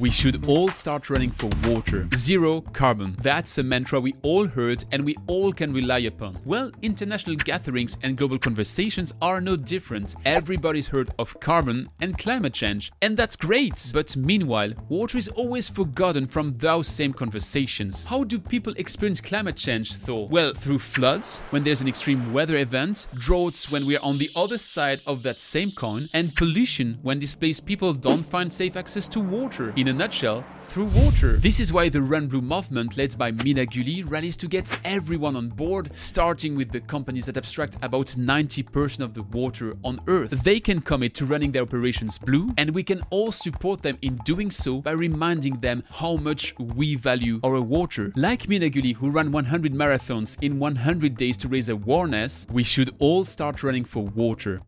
We should all start running for water. Zero carbon. That's a mantra we all heard and we all can rely upon. Well, international gatherings and global conversations are no different. Everybody's heard of carbon and climate change, and that's great. But meanwhile, water is always forgotten from those same conversations. How do people experience climate change though? Well, through floods, when there's an extreme weather event, droughts when we're on the other side of that same coin, and pollution when displaced people don't find safe access to water in a nutshell, through water. This is why the Run Blue movement, led by Mina Guli, rallies to get everyone on board, starting with the companies that abstract about 90% of the water on Earth. They can commit to running their operations blue, and we can all support them in doing so by reminding them how much we value our water. Like Mina Guli, who ran 100 marathons in 100 days to raise awareness, we should all start running for water.